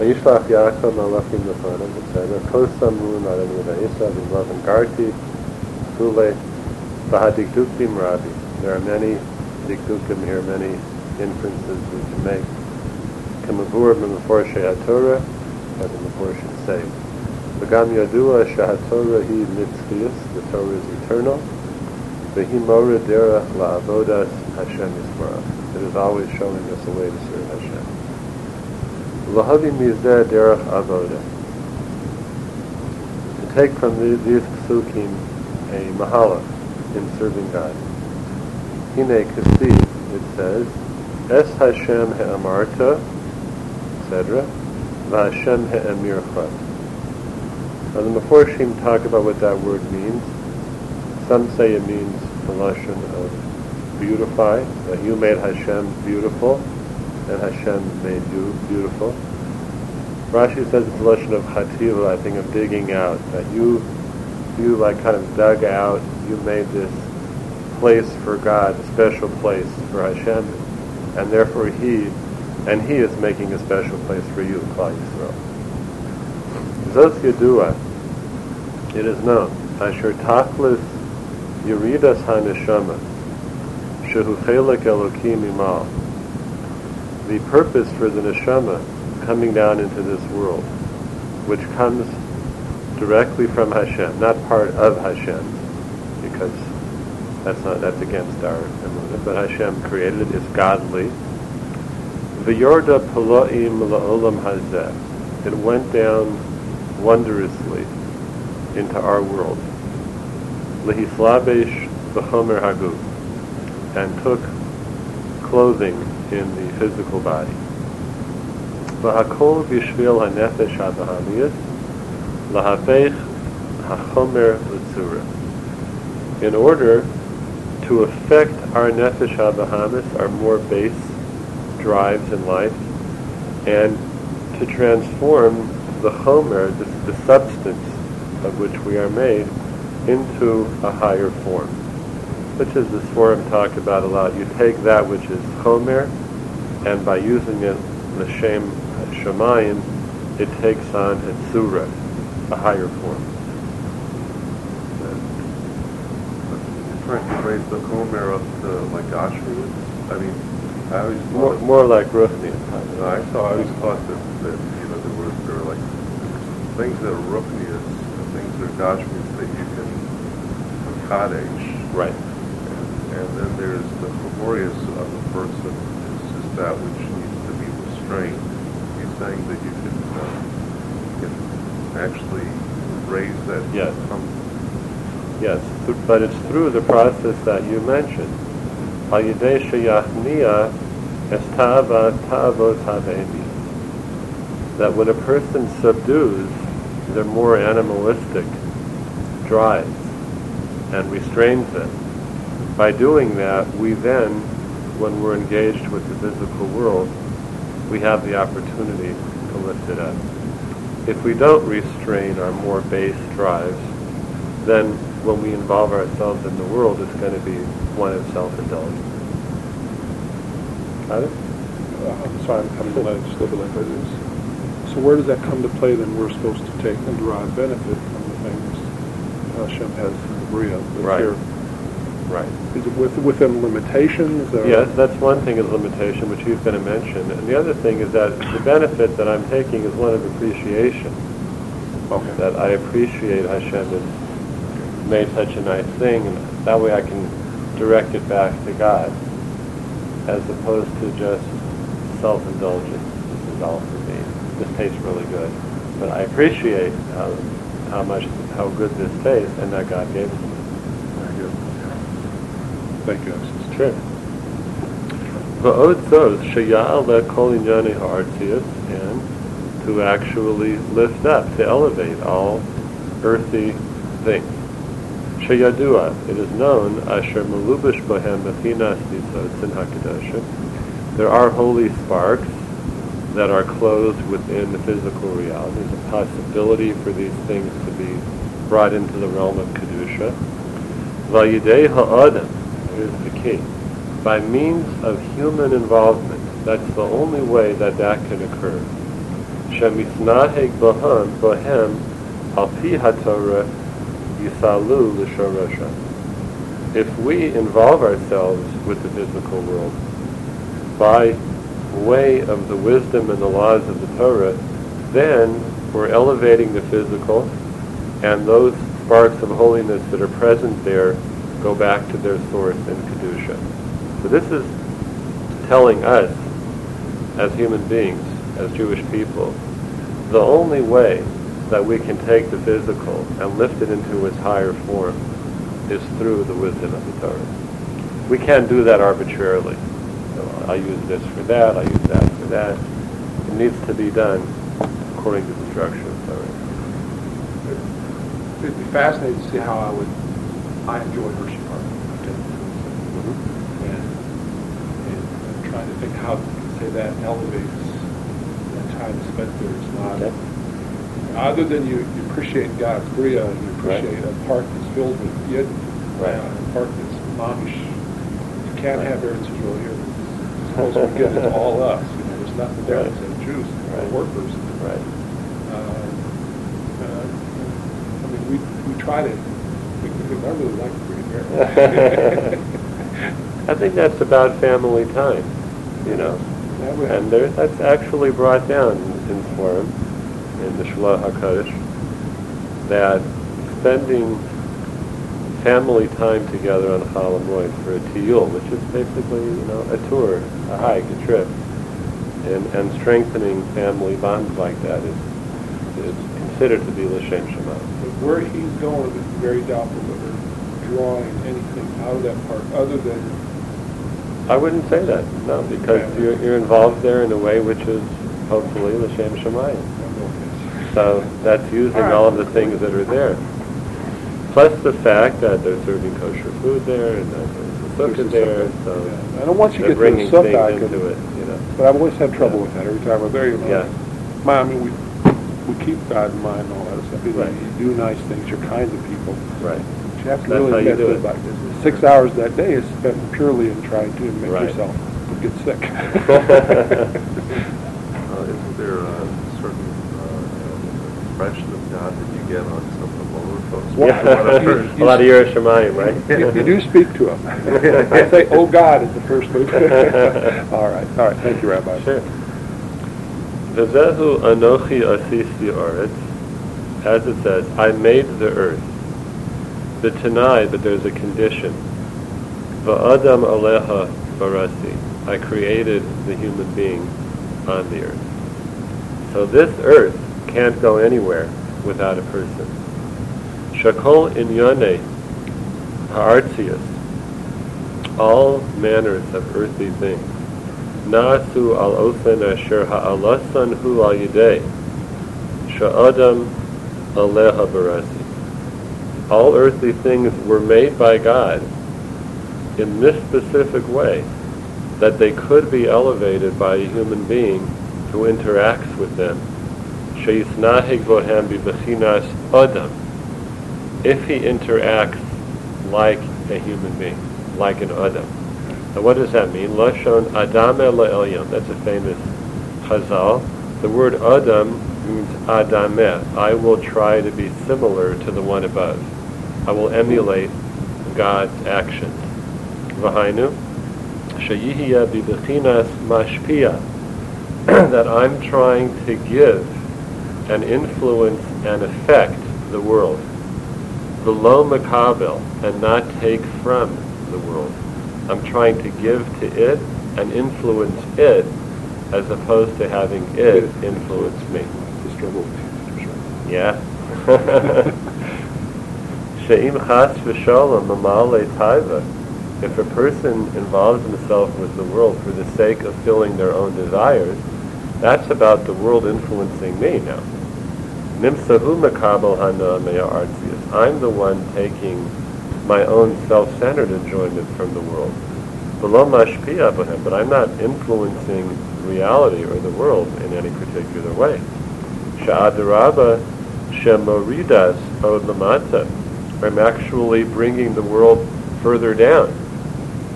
Yaakov Malachim Lefanim, Rabi. There are many dikdukim here, many inferences we can make. Kamavur as the portion say. Vagam Yadua Hi the Torah is eternal. Hashem Yisbarach. It is always showing us a way to serve Hashem. Lahavi mizeh derech avoda. To take from the, these psukim a mahala in serving God. Hine kasi, it says, Es Hashem he'amarta, etc. V'Hashem he'amircha. Now the Meforshim talk about what that word means. Some say it means the lashon of beautify, that you made Hashem beautiful, and Hashem made you beautiful. Rashi says it's a lashon of chatil, I think of digging out, that you, you like kind of dug out, you made this place for God, a special place for Hashem, and therefore He, and He is making a special place for you, Klal Yisrael. Zos Yadua, it is known, Asher Tachlis Yeridas HaNeshama, Shehu Chelek Elokim Imal, the purpose for the neshama coming down into this world, which comes directly from Hashem, not part of Hashem, because that's not that's against our emunah, but Hashem created it, it's godly. V'yorda poloim la'olam hazeh. It went down wondrously into our world. Lehislabesh b'chomer haguf, and took clothing in the physical body. In order to affect our nefesh habahamis, our more base drives in life, and to transform the chomer, the, the substance of which we are made, into a higher form. Which is this forum talk about a lot. You take that which is chomer, and by using it, the shem shemayim, it takes on a tzura, a higher form. trying to raise the chomer up to like Ashmi. I mean, I always More, more like Ruchni. no, I thought I always thought that, that you know there were there were like things that are Ruchnias and things that are Gashmias that you can Kadesh. Right. And, and then there's the laborious of the person that which needs to be restrained. He's saying that you can, uh, can actually raise that. Yes. Yes, but it's through the process that you mentioned. Al yidei sheyachniya es ta'ava ta'avot. That when a person subdues their more animalistic drives and restrains them, by doing that, we then, when we're engaged with the physical world, we have the opportunity to lift it up. If we don't restrain our more base drives, then when we involve ourselves in the world, it's going to be one of self-indulgence. Got it? Uh, I'm sorry, I'm coming just a little bit. So where does that come to play then we're supposed to take and derive benefit from the things Hashem has in the Bria? Right. here? Right. Is it with, within limitations? Or? Yes, that's one thing is limitation, which he's going to mention. And the other thing is that the benefit that I'm taking is one of appreciation. Okay. That I appreciate Hashem has made such a nice thing, and that way I can direct it back to God, as opposed to just self-indulgence. This is all for me. This tastes really good, but I appreciate how how much how good this tastes, and that God gave it to me. Thank you. It's true. Va'od zos sheya'al le'kol inyani ha'artzius, and to actually lift up, to elevate all earthy things. Sheyadua, it is known, asher melubish bohem bechinas in hakadoshim. There are holy sparks that are clothed within the physical reality. There's a possibility for these things to be brought into the realm of kedusha. Vayidei ha'adam, here's the key. By means of human involvement, that's the only way that that can occur. bohem yisalu. If we involve ourselves with the physical world by way of the wisdom and the laws of the Torah, then we're elevating the physical, and those sparks of holiness that are present there go back to their source in Kedusha. So this is telling us, as human beings, as Jewish people, the only way that we can take the physical and lift it into its higher form is through the wisdom of the Torah. We can't do that arbitrarily. So I use this for that, I use that for that. It needs to be done according to the structure of the Torah. It'd be fascinating to see how I would, I enjoy Hershey Park. Mm-hmm. And, and I'm trying to think how, to say that elevates that time spent there. It's not, Okay. other than you, you appreciate God's Bria and you Right. appreciate a park that's filled with Yid, Right. uh, a park that's Mamish. You can't have Eretz Israel here. Close as we get, it's all us. You know, there's nothing there Right. except Jews, Right. workers. Right. Uh, uh, I mean, we, we try to, I think that's about family time, you know. And there, that's actually brought down in Purim, in the Shelah HaKadosh, that spending family time together on Chol Hamoed for a tiyul, which is basically, you know, a tour, a hike, a trip, and, and strengthening family bonds like that is, is considered to be L'Shem Shema. But where he's going, very doubtful that we're drawing anything out of that park other than, I wouldn't say that, no, because you're, you're involved there in a way which is hopefully L'Shem Shemayim. I don't know if it's- So that's using all of the things that are there. Plus the fact that they're serving kosher food there and that there's a There's sukkah there, so yeah. I don't want you to they're get bringing to the things sukkah, into it, you know. but I've always had trouble with that every time I'm there, you know. Yeah. My, I mean, we, we keep God in mind and all that stuff. You Right. You do nice things, you're kind to people. Right. You have to That's how really you get do to it. about this. Six hours that day is spent purely in trying to make Right. yourself get sick. Uh, isn't there a certain uh, impression of God that you get on some of the roller coasters? What- From what you- a lot of Yerusha Shemayim, right? You you do speak to him. I say, oh God, is the first move. All right, all right, thank you, Rabbi. Sure. V'zehu anochi asisi oretz, as it says, I made the earth. The Tanai, but there's a condition. Va'adam aleha barasi, I created the human being on the earth. So this earth can't go anywhere without a person. Shakol inyane ha'artzius, all manners of earthly things, nasu al ofen asher ha'alasan hu al yidei, sha'adam aleha barasi. All earthly things were made by God in this specific way, that they could be elevated by a human being who interacts with them. Adam. If he interacts like a human being, like an adam. Now what does that mean? Lashon adam elyon. That's a famous chazal. The word adam means. I will try to be similar to the one above. I will emulate God's actions. V'hainu, sheyihya bibechinas mashpia. That I'm trying to give and influence and affect the world. Below makabel and not take from the world. I'm trying to give to it and influence it as opposed to having it influence me. Right? Yeah. She'im chas v'shalom mamale taiva. If a person involves himself with the world for the sake of filling their own desires, that's about the world influencing me now. Nimsahu makabel hana. I'm the one taking my own self-centered enjoyment from the world. But I'm not influencing reality or the world in any particular way. Sha'adaraba shemoridas od lamata. I'm actually bringing the world further down.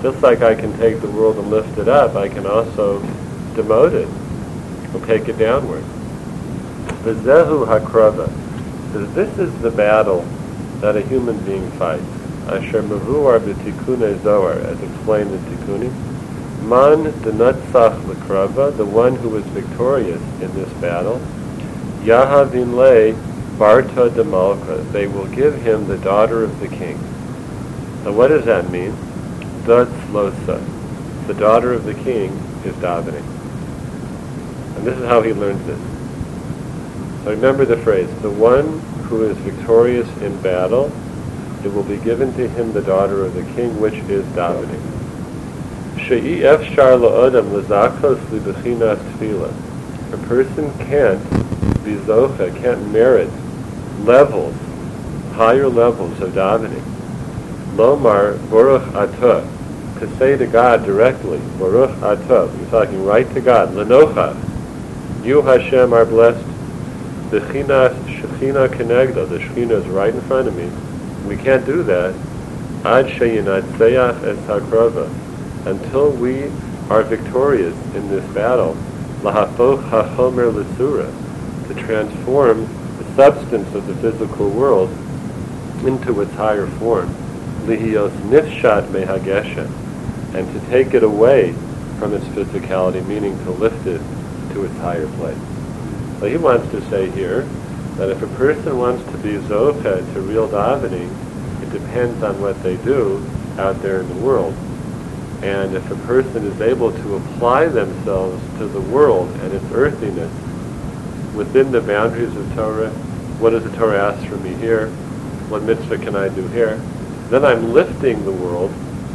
Just like I can take the world and lift it up, I can also demote it and take it downward. V'zehu hakrava. This is the battle that a human being fights. Asher mavuar b'tikune zohar, as explained in Tikkunim. Man denatzach lekrava, the one who is victorious in this battle. Yahavin le barta de malka. They will give him the daughter of the king. Now what does that mean? Datzlosa. The daughter of the king is davening. And this is how he learns this. So remember the phrase, the one who is victorious in battle, it will be given to him the daughter of the king, which is davening. She'i efshar la'odam l'zakos li'bechinas tefillah. A person can't be zocha, can't merit levels, higher levels of davening. Lomar Baruch Atah, to say to God directly, Baruch Atah, you're talking right to God, Lenocha, you Hashem are blessed, the Shechina Kenegda, the Shechina is right in front of me. We can't do that. Ad Sheyinat Es Hakrava, until we are victorious in this battle, Lahafoch HaChomer L'Sura, to transform the substance of the physical world into its higher form, Lihios Nifshat mehagesha, and to take it away from its physicality, meaning to lift it to its higher place. So he wants to say here that if a person wants to be Zocha to real davening, it depends on what they do out there in the world. And if a person is able to apply themselves to the world and its earthiness within the boundaries of Torah, what does the Torah ask from me here? What mitzvah can I do here? Then I'm lifting the world,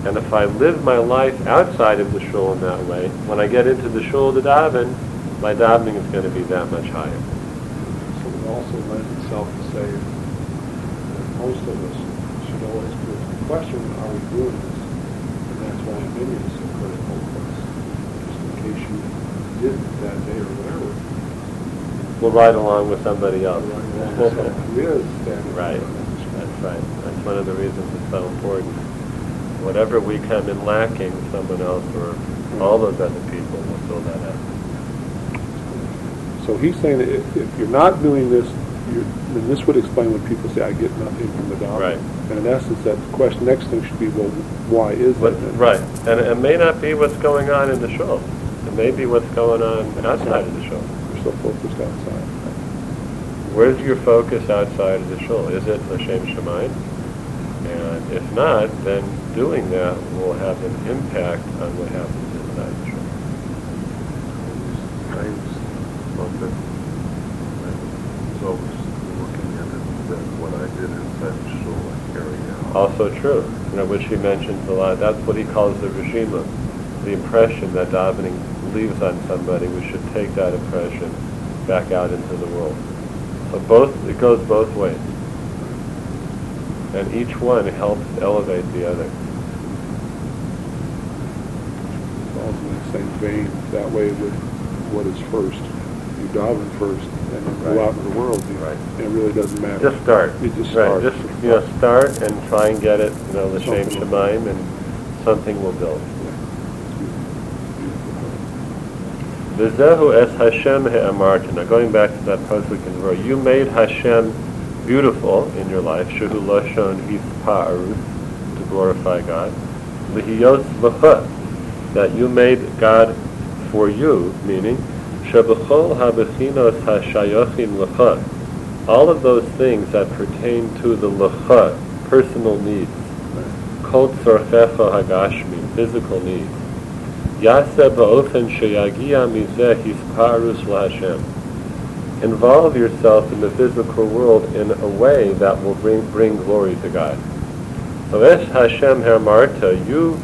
and if I live my life outside of the shul in that way, when I get into the shul to daven, my davening is going to be that much higher. So it also lends itself to say that most of us should always put the question, are we doing this? And that's why opinion is so critical for us. Just in case you didn't that day or whatever. We'll ride along with somebody else. Right. That's right. That's one of the reasons it's so important. Whatever we come in lacking, someone else or all those other people will fill that up. So he's saying that if, if you're not doing this, you're, then this would explain when people say, I get nothing from the doctor. Right. And in essence, that question, next thing should be, well, why is But, that? right. And it may not be what's going on in the show. It may be what's going on outside of the shul. We're so focused outside. Where's your focus outside of the shul? Is it L'Shem Shemayim? And if not, then doing that will have an impact on what happens inside the shul. that I was always looking at it that what I did inside the shul I carry out. Also true, you know, which he mentions a lot. That's what he calls the regima, the impression that davening leaves on somebody. We should take that impression back out into the world. So both, it goes both ways. And each one helps elevate the other. It's also in the same vein, that way with what is first. You daven first, and then go out in the world. You, Right. And it really doesn't matter. Just start. You just Right, start. just, you know, start and try and get it, you know, the Something will- Shemayim, and something will build. V'zehu es Hashem he'amarta. Now going back to that pasuk in Torah, you made Hashem beautiful in your life, shehu lashon hispa'arus, to glorify God, lihiyos l'cha, that you made God for you, meaning, shebechol habechinos hashayachim l'cha, all of those things that pertain to the l'cha, personal needs, kol tzorchecha hagashmi, physical needs, Involve yourself in the physical world in a way that will bring, bring glory to God. So Hashem hermarta, you,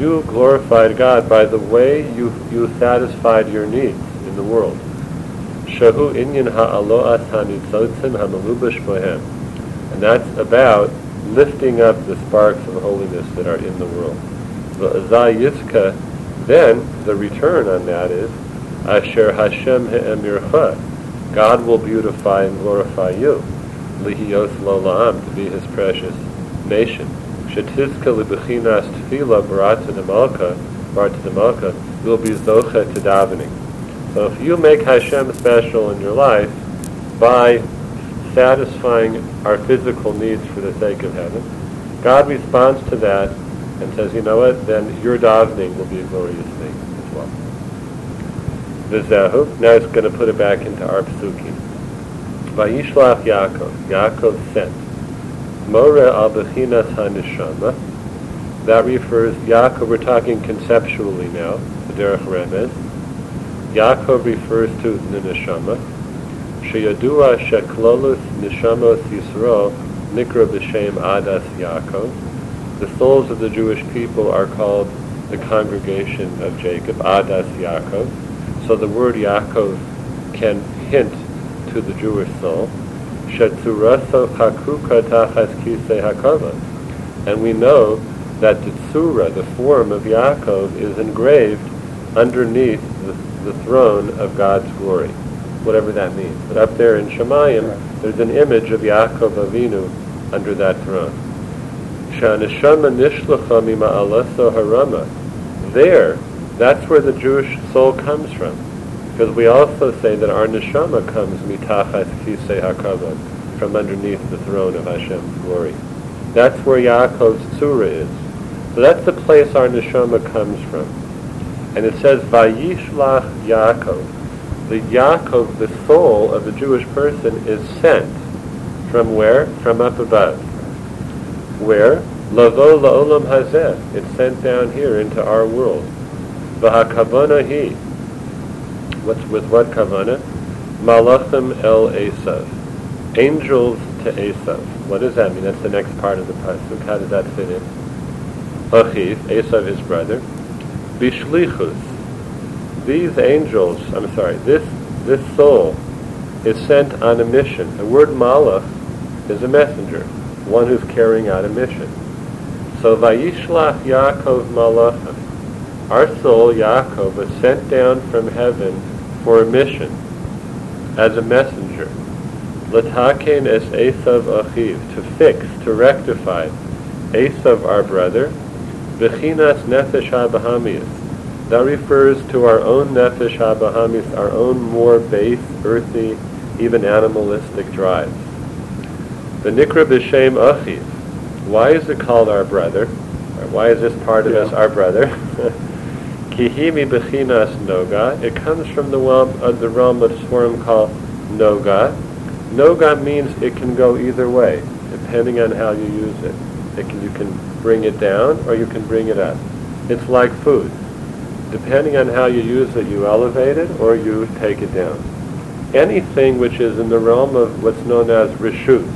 you glorified God by the way you, you satisfied your needs in the world. Inyan. And that's about lifting up the sparks of holiness that are in the world. Then the return on that is Asher Hashem he'emircha. God will beautify and glorify you. Lihiyos lo la'am, to be his precious nation. Shetizka libechinas tefila barata demalka, you'll be zocha to davening. So if you make Hashem special in your life, by satisfying our physical needs for the sake of heaven. God responds to that and says, you know what, then your davening will be a glorious thing as well. Vizehu, now it's going to put it back into our psukim. Vayishlach Yaakov, Yaakov sent. Mora al bechinas haneshama. That refers, Yaakov, we're talking conceptually now, the derech remez. Yaakov refers to the neshama. Sheyadua sheklolus neshamos Yisrael nikra b'shem adas Yaakov. The souls of the Jewish people are called the congregation of Jacob, adas Yaakov. So the word Yaakov can hint to the Jewish soul. Shetzuraso chakuka tachas kisei hakavod. And we know that the tzura, the form of Yaakov, is engraved underneath the, the throne of God's glory, whatever that means. But up there in Shemayim, there's an image of Yaakov Avinu under that throne. Shaneshama nishlacha mima'alaso harama. There, that's where the Jewish soul comes from. Because we also say that our neshama comes mitachas kisei hakavod, from underneath the throne of Hashem's glory. That's where Yaakov's tzura is. So that's the place our neshama comes from. And it says, Vayishlach Yaakov. The Yaakov, the soul of the Jewish person, is sent. From where? From up above. Where? Lavo la'olam hazeh. It's sent down here into our world. V'hakavana hi. What's with what kavana? Malachim el Esav. Angels to Esav. What does that mean? That's the next part of the pasuk. How does that fit in? Achiv, Esav his brother. Bishlichus. These angels, I'm sorry, this this soul is sent on a mission. The word malach is a messenger, one who's carrying out a mission. So Vayishlach Yaakov Malachim. Our soul, Yaakov, was sent down from heaven for a mission as a messenger. Lataken es Esav Achiv, to fix, to rectify Esav our brother, Bechinas Nefesh HaBahamias. That refers to our own Nefesh HaBahamis, our own more base, earthy, even animalistic drives. The Nikra B'Shem Achiv. Why is it called our brother? Why is this part of Yeah. us our brother? Kihimi Bechinas Noga. It comes from the realm of the realm of Swarm called Noga. Noga means it can go either way, depending on how you use it. it can, you can bring it down or you can bring it up. It's like food. Depending on how you use it, you elevate it or you take it down. Anything which is in the realm of what's known as reshut,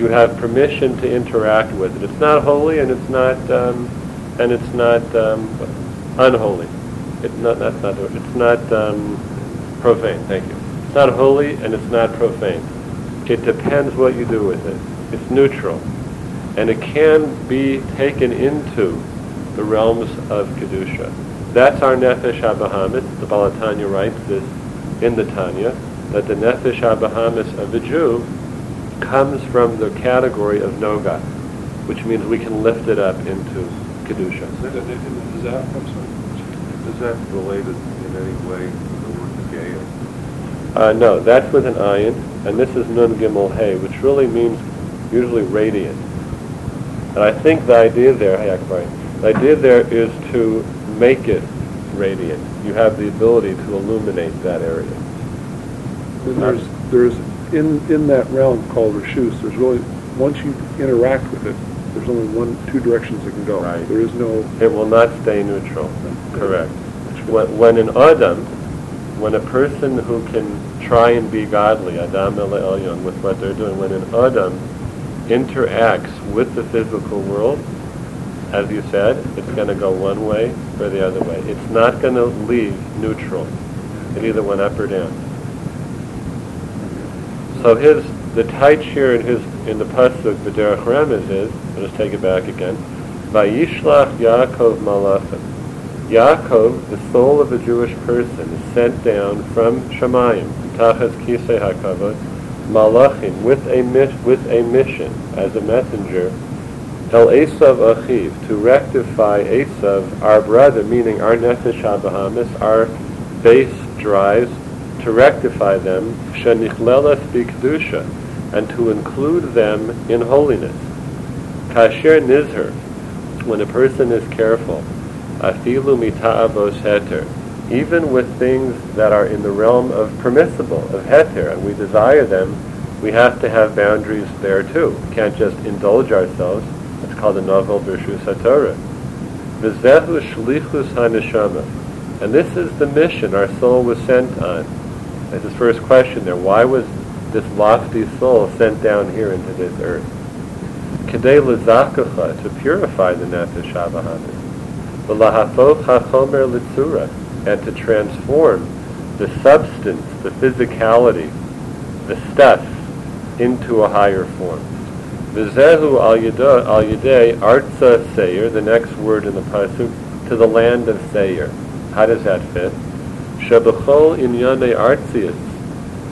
you have permission to interact with it. It's not holy and it's not um, and it's not um, unholy. It's not that's not. It's not um, profane. Thank you. It's not holy and it's not profane. It depends what you do with it. It's neutral, and it can be taken into the realms of kedusha. That's our nefesh habahamis. The Baal HaTanya writes this in the Tanya that the nefesh habahamis of the Jew comes from the category of noga, which means we can lift it up into kedusha. Is that, I'm sorry. Is that related in any way to the word Geya? Uh, no, that's with an ayin, and this is nun gimel hey, which really means usually radiant. And I think the idea there, hey Akbar, the idea there is to make it radiant. You have the ability to illuminate that area. And there's, there's, in, in that realm called Rishus, there's really, once you interact with it, there's only one, two directions it can go. Right. There is no, It will not stay neutral. Correct. When, when an Adam, when a person who can try and be godly, Adam el Elyon, with what they're doing, when an Adam interacts with the physical world, as you said, it's going to go one way or the other way. It's not going to leave neutral. It either went up or down. So his the taich here in his in the pasuk the derech remez is let's take it back again. Vayishlach Yaakov Malachim. Yaakov, the soul of a Jewish person, is sent down from Shemayim, Tachas Kisei Hakavod, Malachim, with a with a mission as a messenger, El Esav Achiv, to rectify Esav, our brother, meaning our Nefesh HaBahamis, our base drives, to rectify them, shenichleleth bikdusha, and to include them in holiness. Kasher nizher, when a person is careful, afilu mita'avos heter, even with things that are in the realm of permissible, of heter, and we desire them, we have to have boundaries there too. We can't just indulge ourselves. It's called a naval Birshus HaTorah. V'zehu shlichus haneshama. And this is the mission our soul was sent on. That's his first question there. Why was this lofty soul sent down here into this earth? Kedei lezakacha, to purify the nefesh havahamis. V'lahafoch hachomer litzura, and to transform the substance, the physicality, the stuff into a higher form. Vizehu al yidei artza seir, the next word in the pasuk, to the land of Seir. How does that fit? Shebechol inyane artzias,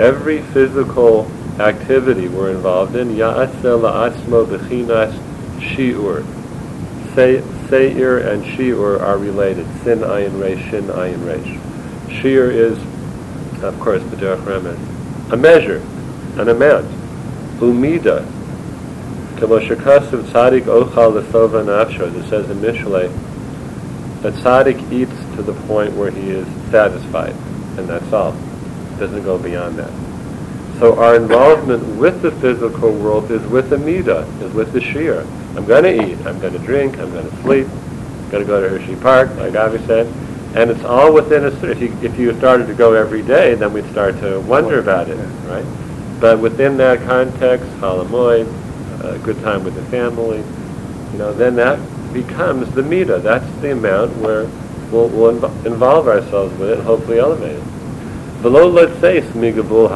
every physical activity we're involved in, ya'aseh la'asmo bechinas shi'ur. Seir and shi'ur are related. Sin ayin resh, shin ayin resh. Shi'ur is, of course, b'derech remez, a measure, an amount. Umida, Kamoshakasav tzadik ochal lesova nafsho. It says in Mishlei, a tzaddik eats to the point where he is satisfied, and that's all. It doesn't go beyond that. So our involvement with the physical world is with the midah, is with the shir. I'm going to eat, I'm going to drink, I'm going to sleep, I'm going to go to Hershey Park, like Avi said, and it's all within a. If you if you started to go every day, then we'd start to wonder about it, right? But within that context, Chol Hamoed, a good time with the family, you know, then that becomes the midah. That's the amount where we'll, we'll inv- involve ourselves with it and hopefully elevate it. Below, let's say, smigabul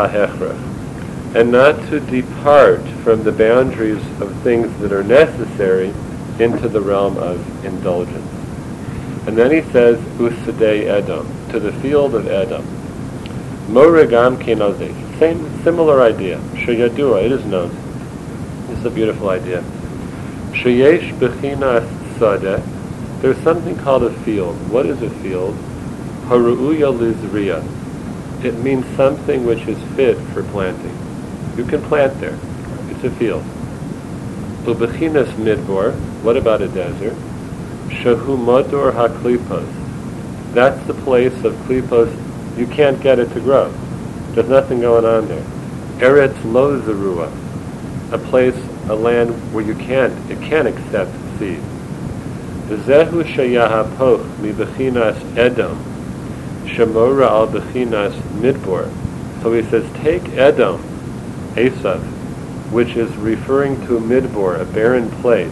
and not to depart from the boundaries of things that are necessary into the realm of indulgence. And then he says, usadei edom, to the field of Edom. Morigam same, similar idea. Sheyadua, it is known. Is a beautiful idea. Sheyesh bechinas sadeh, there's something called a field. What is a field? Haru'uya lizriya. It means something which is fit for planting. You can plant there. It's a field. Ubechinas midbor. What about a desert? Shahu modor haklipos. That's the place of klipos. You can't get it to grow. There's nothing going on there. Eretz lo zerua. A place, a land where you can't, it can't accept seed. Zehu shayahapoch mi bechinas Edom. Shemora al bechinas midbor. So he says, take Edom, Esav, which is referring to Midbor, a barren place,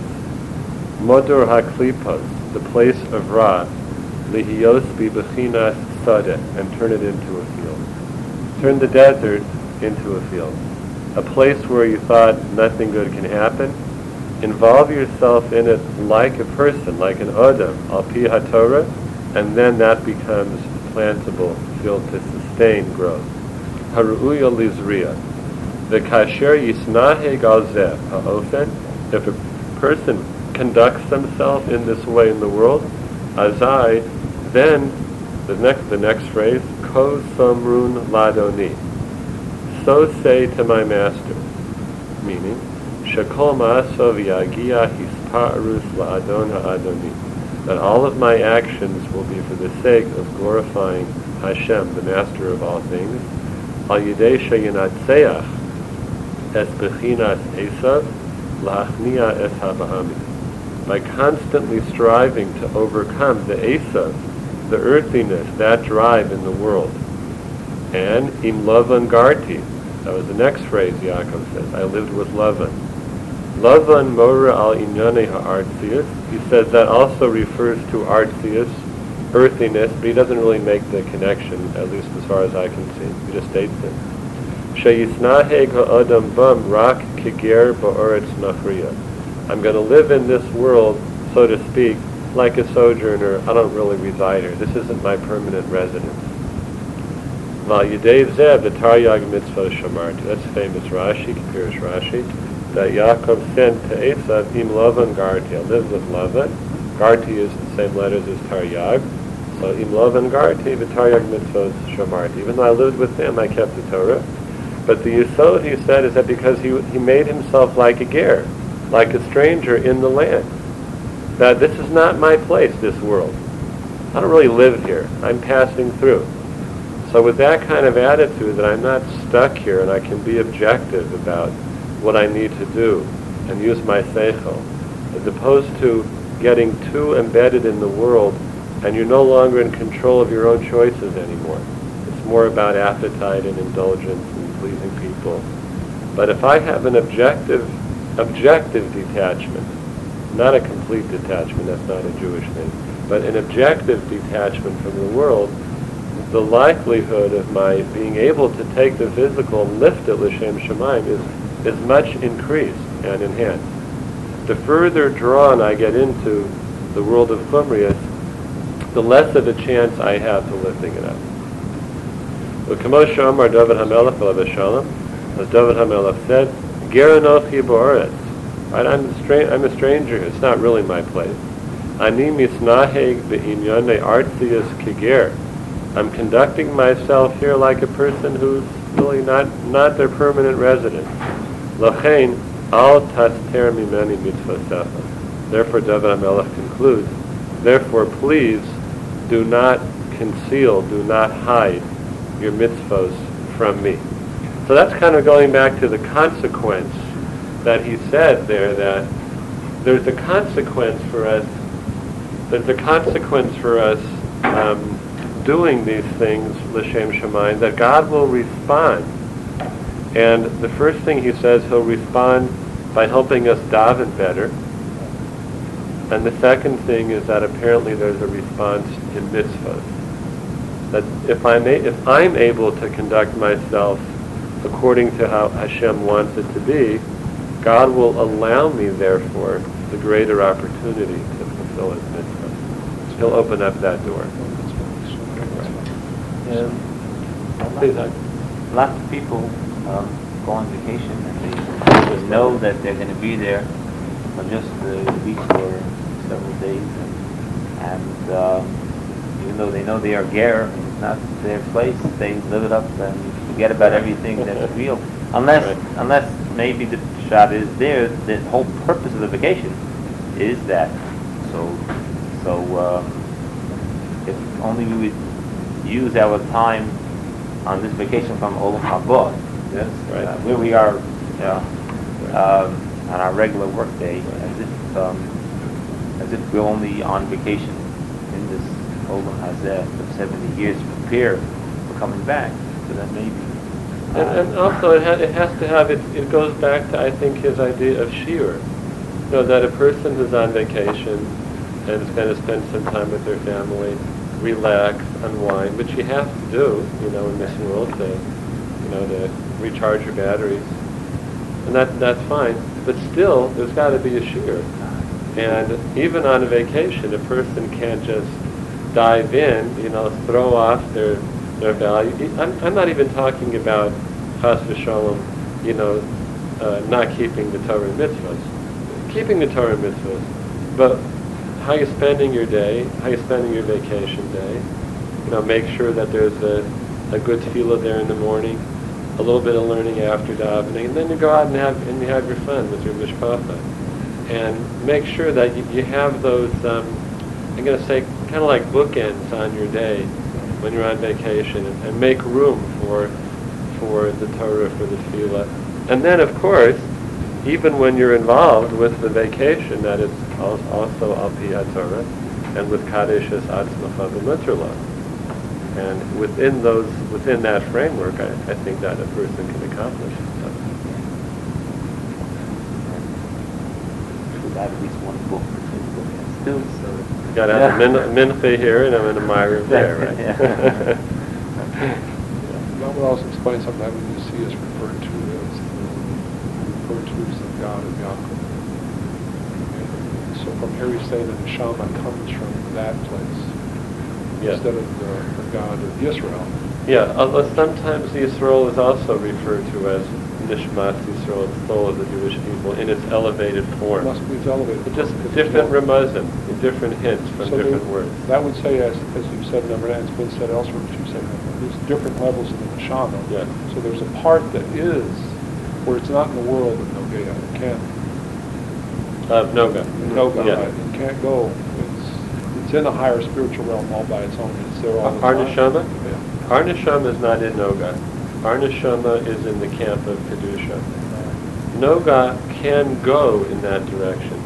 Modor HaKlipos, the place of Ra, Lihios bechinas Sadeh, and turn it into a field. Turn the desert into a field. A place where you thought nothing good can happen, involve yourself in it like a person, like an Adam, al pi and then that becomes plantable field to sustain growth. Haru'uya lizriya. The kasher yisnahe galzeh ha'ofen. If a person conducts themselves in this way in the world, azai, then the next the next phrase, ko somrun ladoni. So say to my master, meaning, shakol ma'asov yagia hisparus la'adon ha'adoni. That all of my actions will be for the sake of glorifying Hashem, the master of all things. Al yidei sheyinatseach es bechinas esav la'achnia es habahami. By constantly striving to overcome the esav, the earthiness, that drive in the world. And im Lavan Garti, that was the next phrase Yaakov says, I lived with Lavan. Lavan Mora al Inyane ha'artzius, he says that also refers to artzius, earthiness, but he doesn't really make the connection, at least as far as I can see. He just states it. Sheyisnaheg ha'adam bam rak kiger ba'oretz nachriya. I'm going to live in this world, so to speak, like a sojourner. I don't really reside here. This isn't my permanent residence. Val Zeb, the Taryag Mitzvah Shamarti. That's famous Rashi, Kapirish Rashi, that Yaakov sent to Esav, Im Lavan Garti. I lived with Lavan. Garti is the same letters as Taryag. So and garti v'taryag mitzvos shamarti. Even though I lived with them, I kept the Torah. But the yisod, he said, is that because he, he made himself like a ger, like a stranger in the land. That this is not my place, this world. I don't really live here. I'm passing through. So with that kind of attitude that I'm not stuck here and I can be objective about what I need to do and use my seichel, as opposed to getting too embedded in the world and you're no longer in control of your own choices anymore. It's more about appetite and indulgence and pleasing people. But if I have an objective, objective detachment, not a complete detachment, that's not a Jewish thing, but an objective detachment from the world, the likelihood of my being able to take the physical and lift it l'shem shemaim is, is much increased and enhanced. The further drawn I get into the world of chumrius, the less of a chance I have to lifting it up. David as David HaMelech said, Geranochi Boretz. Right, I'm a, stra- I'm a stranger. It's not really my place. I'm conducting myself here like a person who's really not, not their permanent resident. Lachain al taster mimeni mitzvasecha. Therefore, David HaMelech concludes, Therefore, please do not conceal, do not hide your mitzvos from me. So that's kind of going back to the consequence that he said there, that there's a consequence for us, there's a consequence for us um, doing these things, l'shem shemaim, that God will respond. And the first thing he says, he'll respond by helping us daven better. And the second thing is that apparently there's a response in mitzvahs. That if I'm, a, if I'm able to conduct myself according to how Hashem wants it to be, God will allow me, therefore, the greater opportunity to fulfill His mitzvah. He'll open up that door. Um, Please, Hag. lots of people um, go on vacation and they, they know that they're going to be there for just a week or several days, and, and um, even though they know they are ger and it's not their place, they live it up and forget about everything that's real, unless Right. unless maybe the shot is there. The whole purpose of the vacation is that. So so um, if only we would use our time on this vacation from Olam Haba, Yes, right. uh, where we are, um, on our regular work day, as if um, as if we're only on vacation in this Olam Hazeh for 70 years to prepare for coming back. So that maybe. uh, And, and also, it, ha- it has to have, it, it goes back to, I think, his idea of shiur. You know, that a person who's on vacation and is going to spend some time with their family, relax, unwind, which you have to do, you know, in this world to, you know, to recharge your batteries. And that, that's fine. But still, there's got to be a shiur. And even on a vacation, a person can't just dive in, you know, throw off their their value. I'm, I'm not even talking about chas v'shalom, you know, uh, not keeping the Torah mitzvahs, keeping the Torah mitzvahs, but how you're spending your day, how you're spending your vacation day. You know, make sure that there's a, a good tefillah there in the morning, a little bit of learning after davening, and then you go out and have and you have your fun with your mishpacha, and make sure that you, you have those. Um, I'm going to say kind of like bookends on your day when you're on vacation, and, and make room for for the Torah, for the tefillah, and then of course, even when you're involved with the vacation, that is al- also al pi Torah, and with kaddish as atzmacha b'mitzrala. And within those, within that framework, I, I think that a person can accomplish stuff. should have at least one book to do. So You got to have a min- mincha here and I'm in a myra there, right? Yeah. That would also explain something that we see is referred to as uh, the, referred to as the God of Yaakov. And So from here we say that the Shama comes from that place. Yes. Instead of the, the God of Israel, Yeah, although sometimes Israel is also referred to as Nishmat Yisrael, the soul of the Jewish people, in its elevated form. Must be elevated. But just different it's more- different hints from So different there- words. That would say, as, as you said, number, nine, it's been said elsewhere, but you said, there's different levels in the neshama. Yeah. So there's a part that is, where it's not in the world of Nogaya, it can't, Uh, Noga. no God, Yeah. it can't go. It's, in a higher spiritual realm all by its own, it's there all the Our neshama? Yeah. Our neshama is not in Noga. Our neshama is in the camp of Kedusha. Noga can go in that direction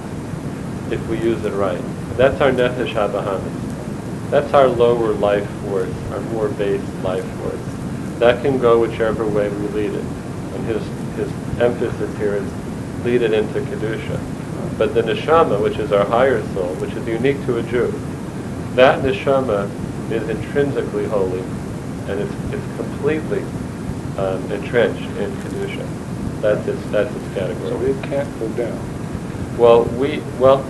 if we use it right. That's our nefesh habahamis. That's our lower life force, our more base life force. That can go whichever way we lead it. And his, his emphasis here is lead it into Kedusha. But the neshama, which is our higher soul, which is unique to a Jew, that neshama is intrinsically holy, and it's, it's completely um, entrenched in Kedusha. That's its, that's its category. So it can't go down. Well, we, well,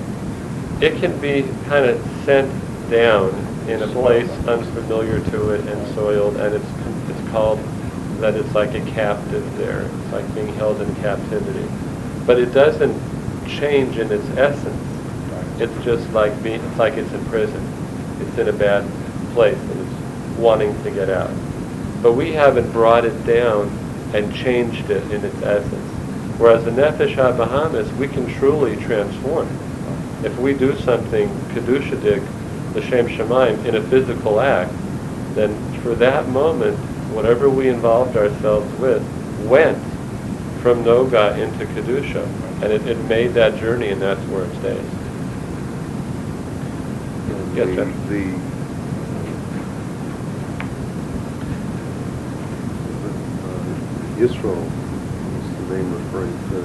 it can be kind of sent down in a place unfamiliar to it and soiled, and it's, it's called that it's like a captive there. It's like being held in captivity. But it doesn't change in its essence. It's just like being, it's like it's in prison. It's in a bad place and it's wanting to get out. But we haven't brought it down and changed it in its essence. Whereas the Nefesh HaBahamis, we can truly transform. If we do something Kedushadik, the Shem Shemaim, in a physical act, then for that moment, whatever we involved ourselves with went from Noga into Kedusha. And it, it made that journey and that's where it stays. Yes, the, Jeff? the, uh, Yisro is the name referring to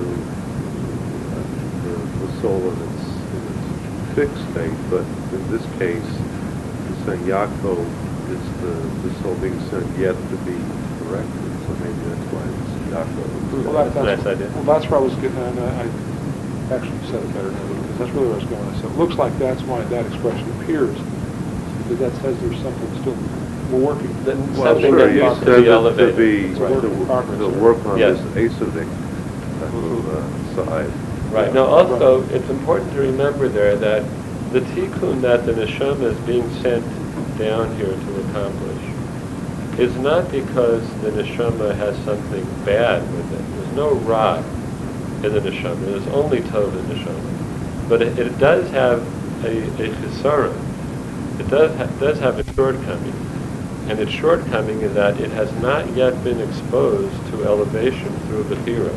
uh, the, the soul in its, in its fixed state, but in this case, it's saying Yaakov is the, the soul being sent yet to be corrected, so maybe that's why it's Yaakov. Well, that- That's a nice idea. Well, that's where I was getting, and I, I actually said it better now, because that's really where I was going. I said, it looks like that's why that expression appears, because that says there's something still, we're working. That- Well, Something sure, that you needs to said be that elevated. To be, It's a work in progress. to, to work on Yes. this Asavic type of uh, side. Right. Now, also, it's important to remember there that the tikkun that the neshama is being sent down here to accomplish is not because the neshama has something bad with it. There's no ra in the neshama. There's only tov in the neshama. But it, it does have a, a chisaron. It does, ha- does have a shortcoming. And its shortcoming is that it has not yet been exposed to elevation through the.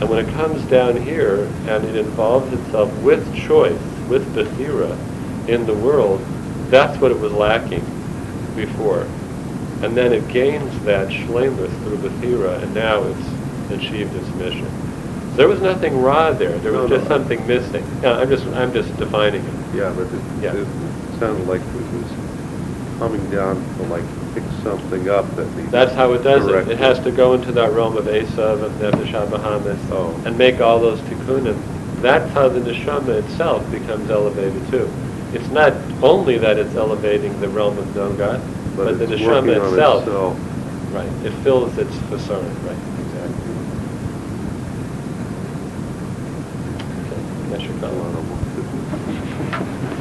And when it comes down here and it involves itself with choice, with bechira in the world, that's what it was lacking before. And then it gains that shlemus through bechira, and now it's achieved its mission. There was nothing raw there. There was No, just no. something missing. Yeah, I'm just I'm just defining it. Yeah, but it, Yeah. it sounded like it was coming down to like pick something up that needs. That's how it does it. It has to go into that realm of Esav, of Nefesh HaBahamis, Oh. and make all those tikkunim. That's how the neshama itself becomes elevated too. It's not only that it's elevating the realm of Noga, but, But the it's neshama on itself, itself. right? It fills its facade, right? Your I want to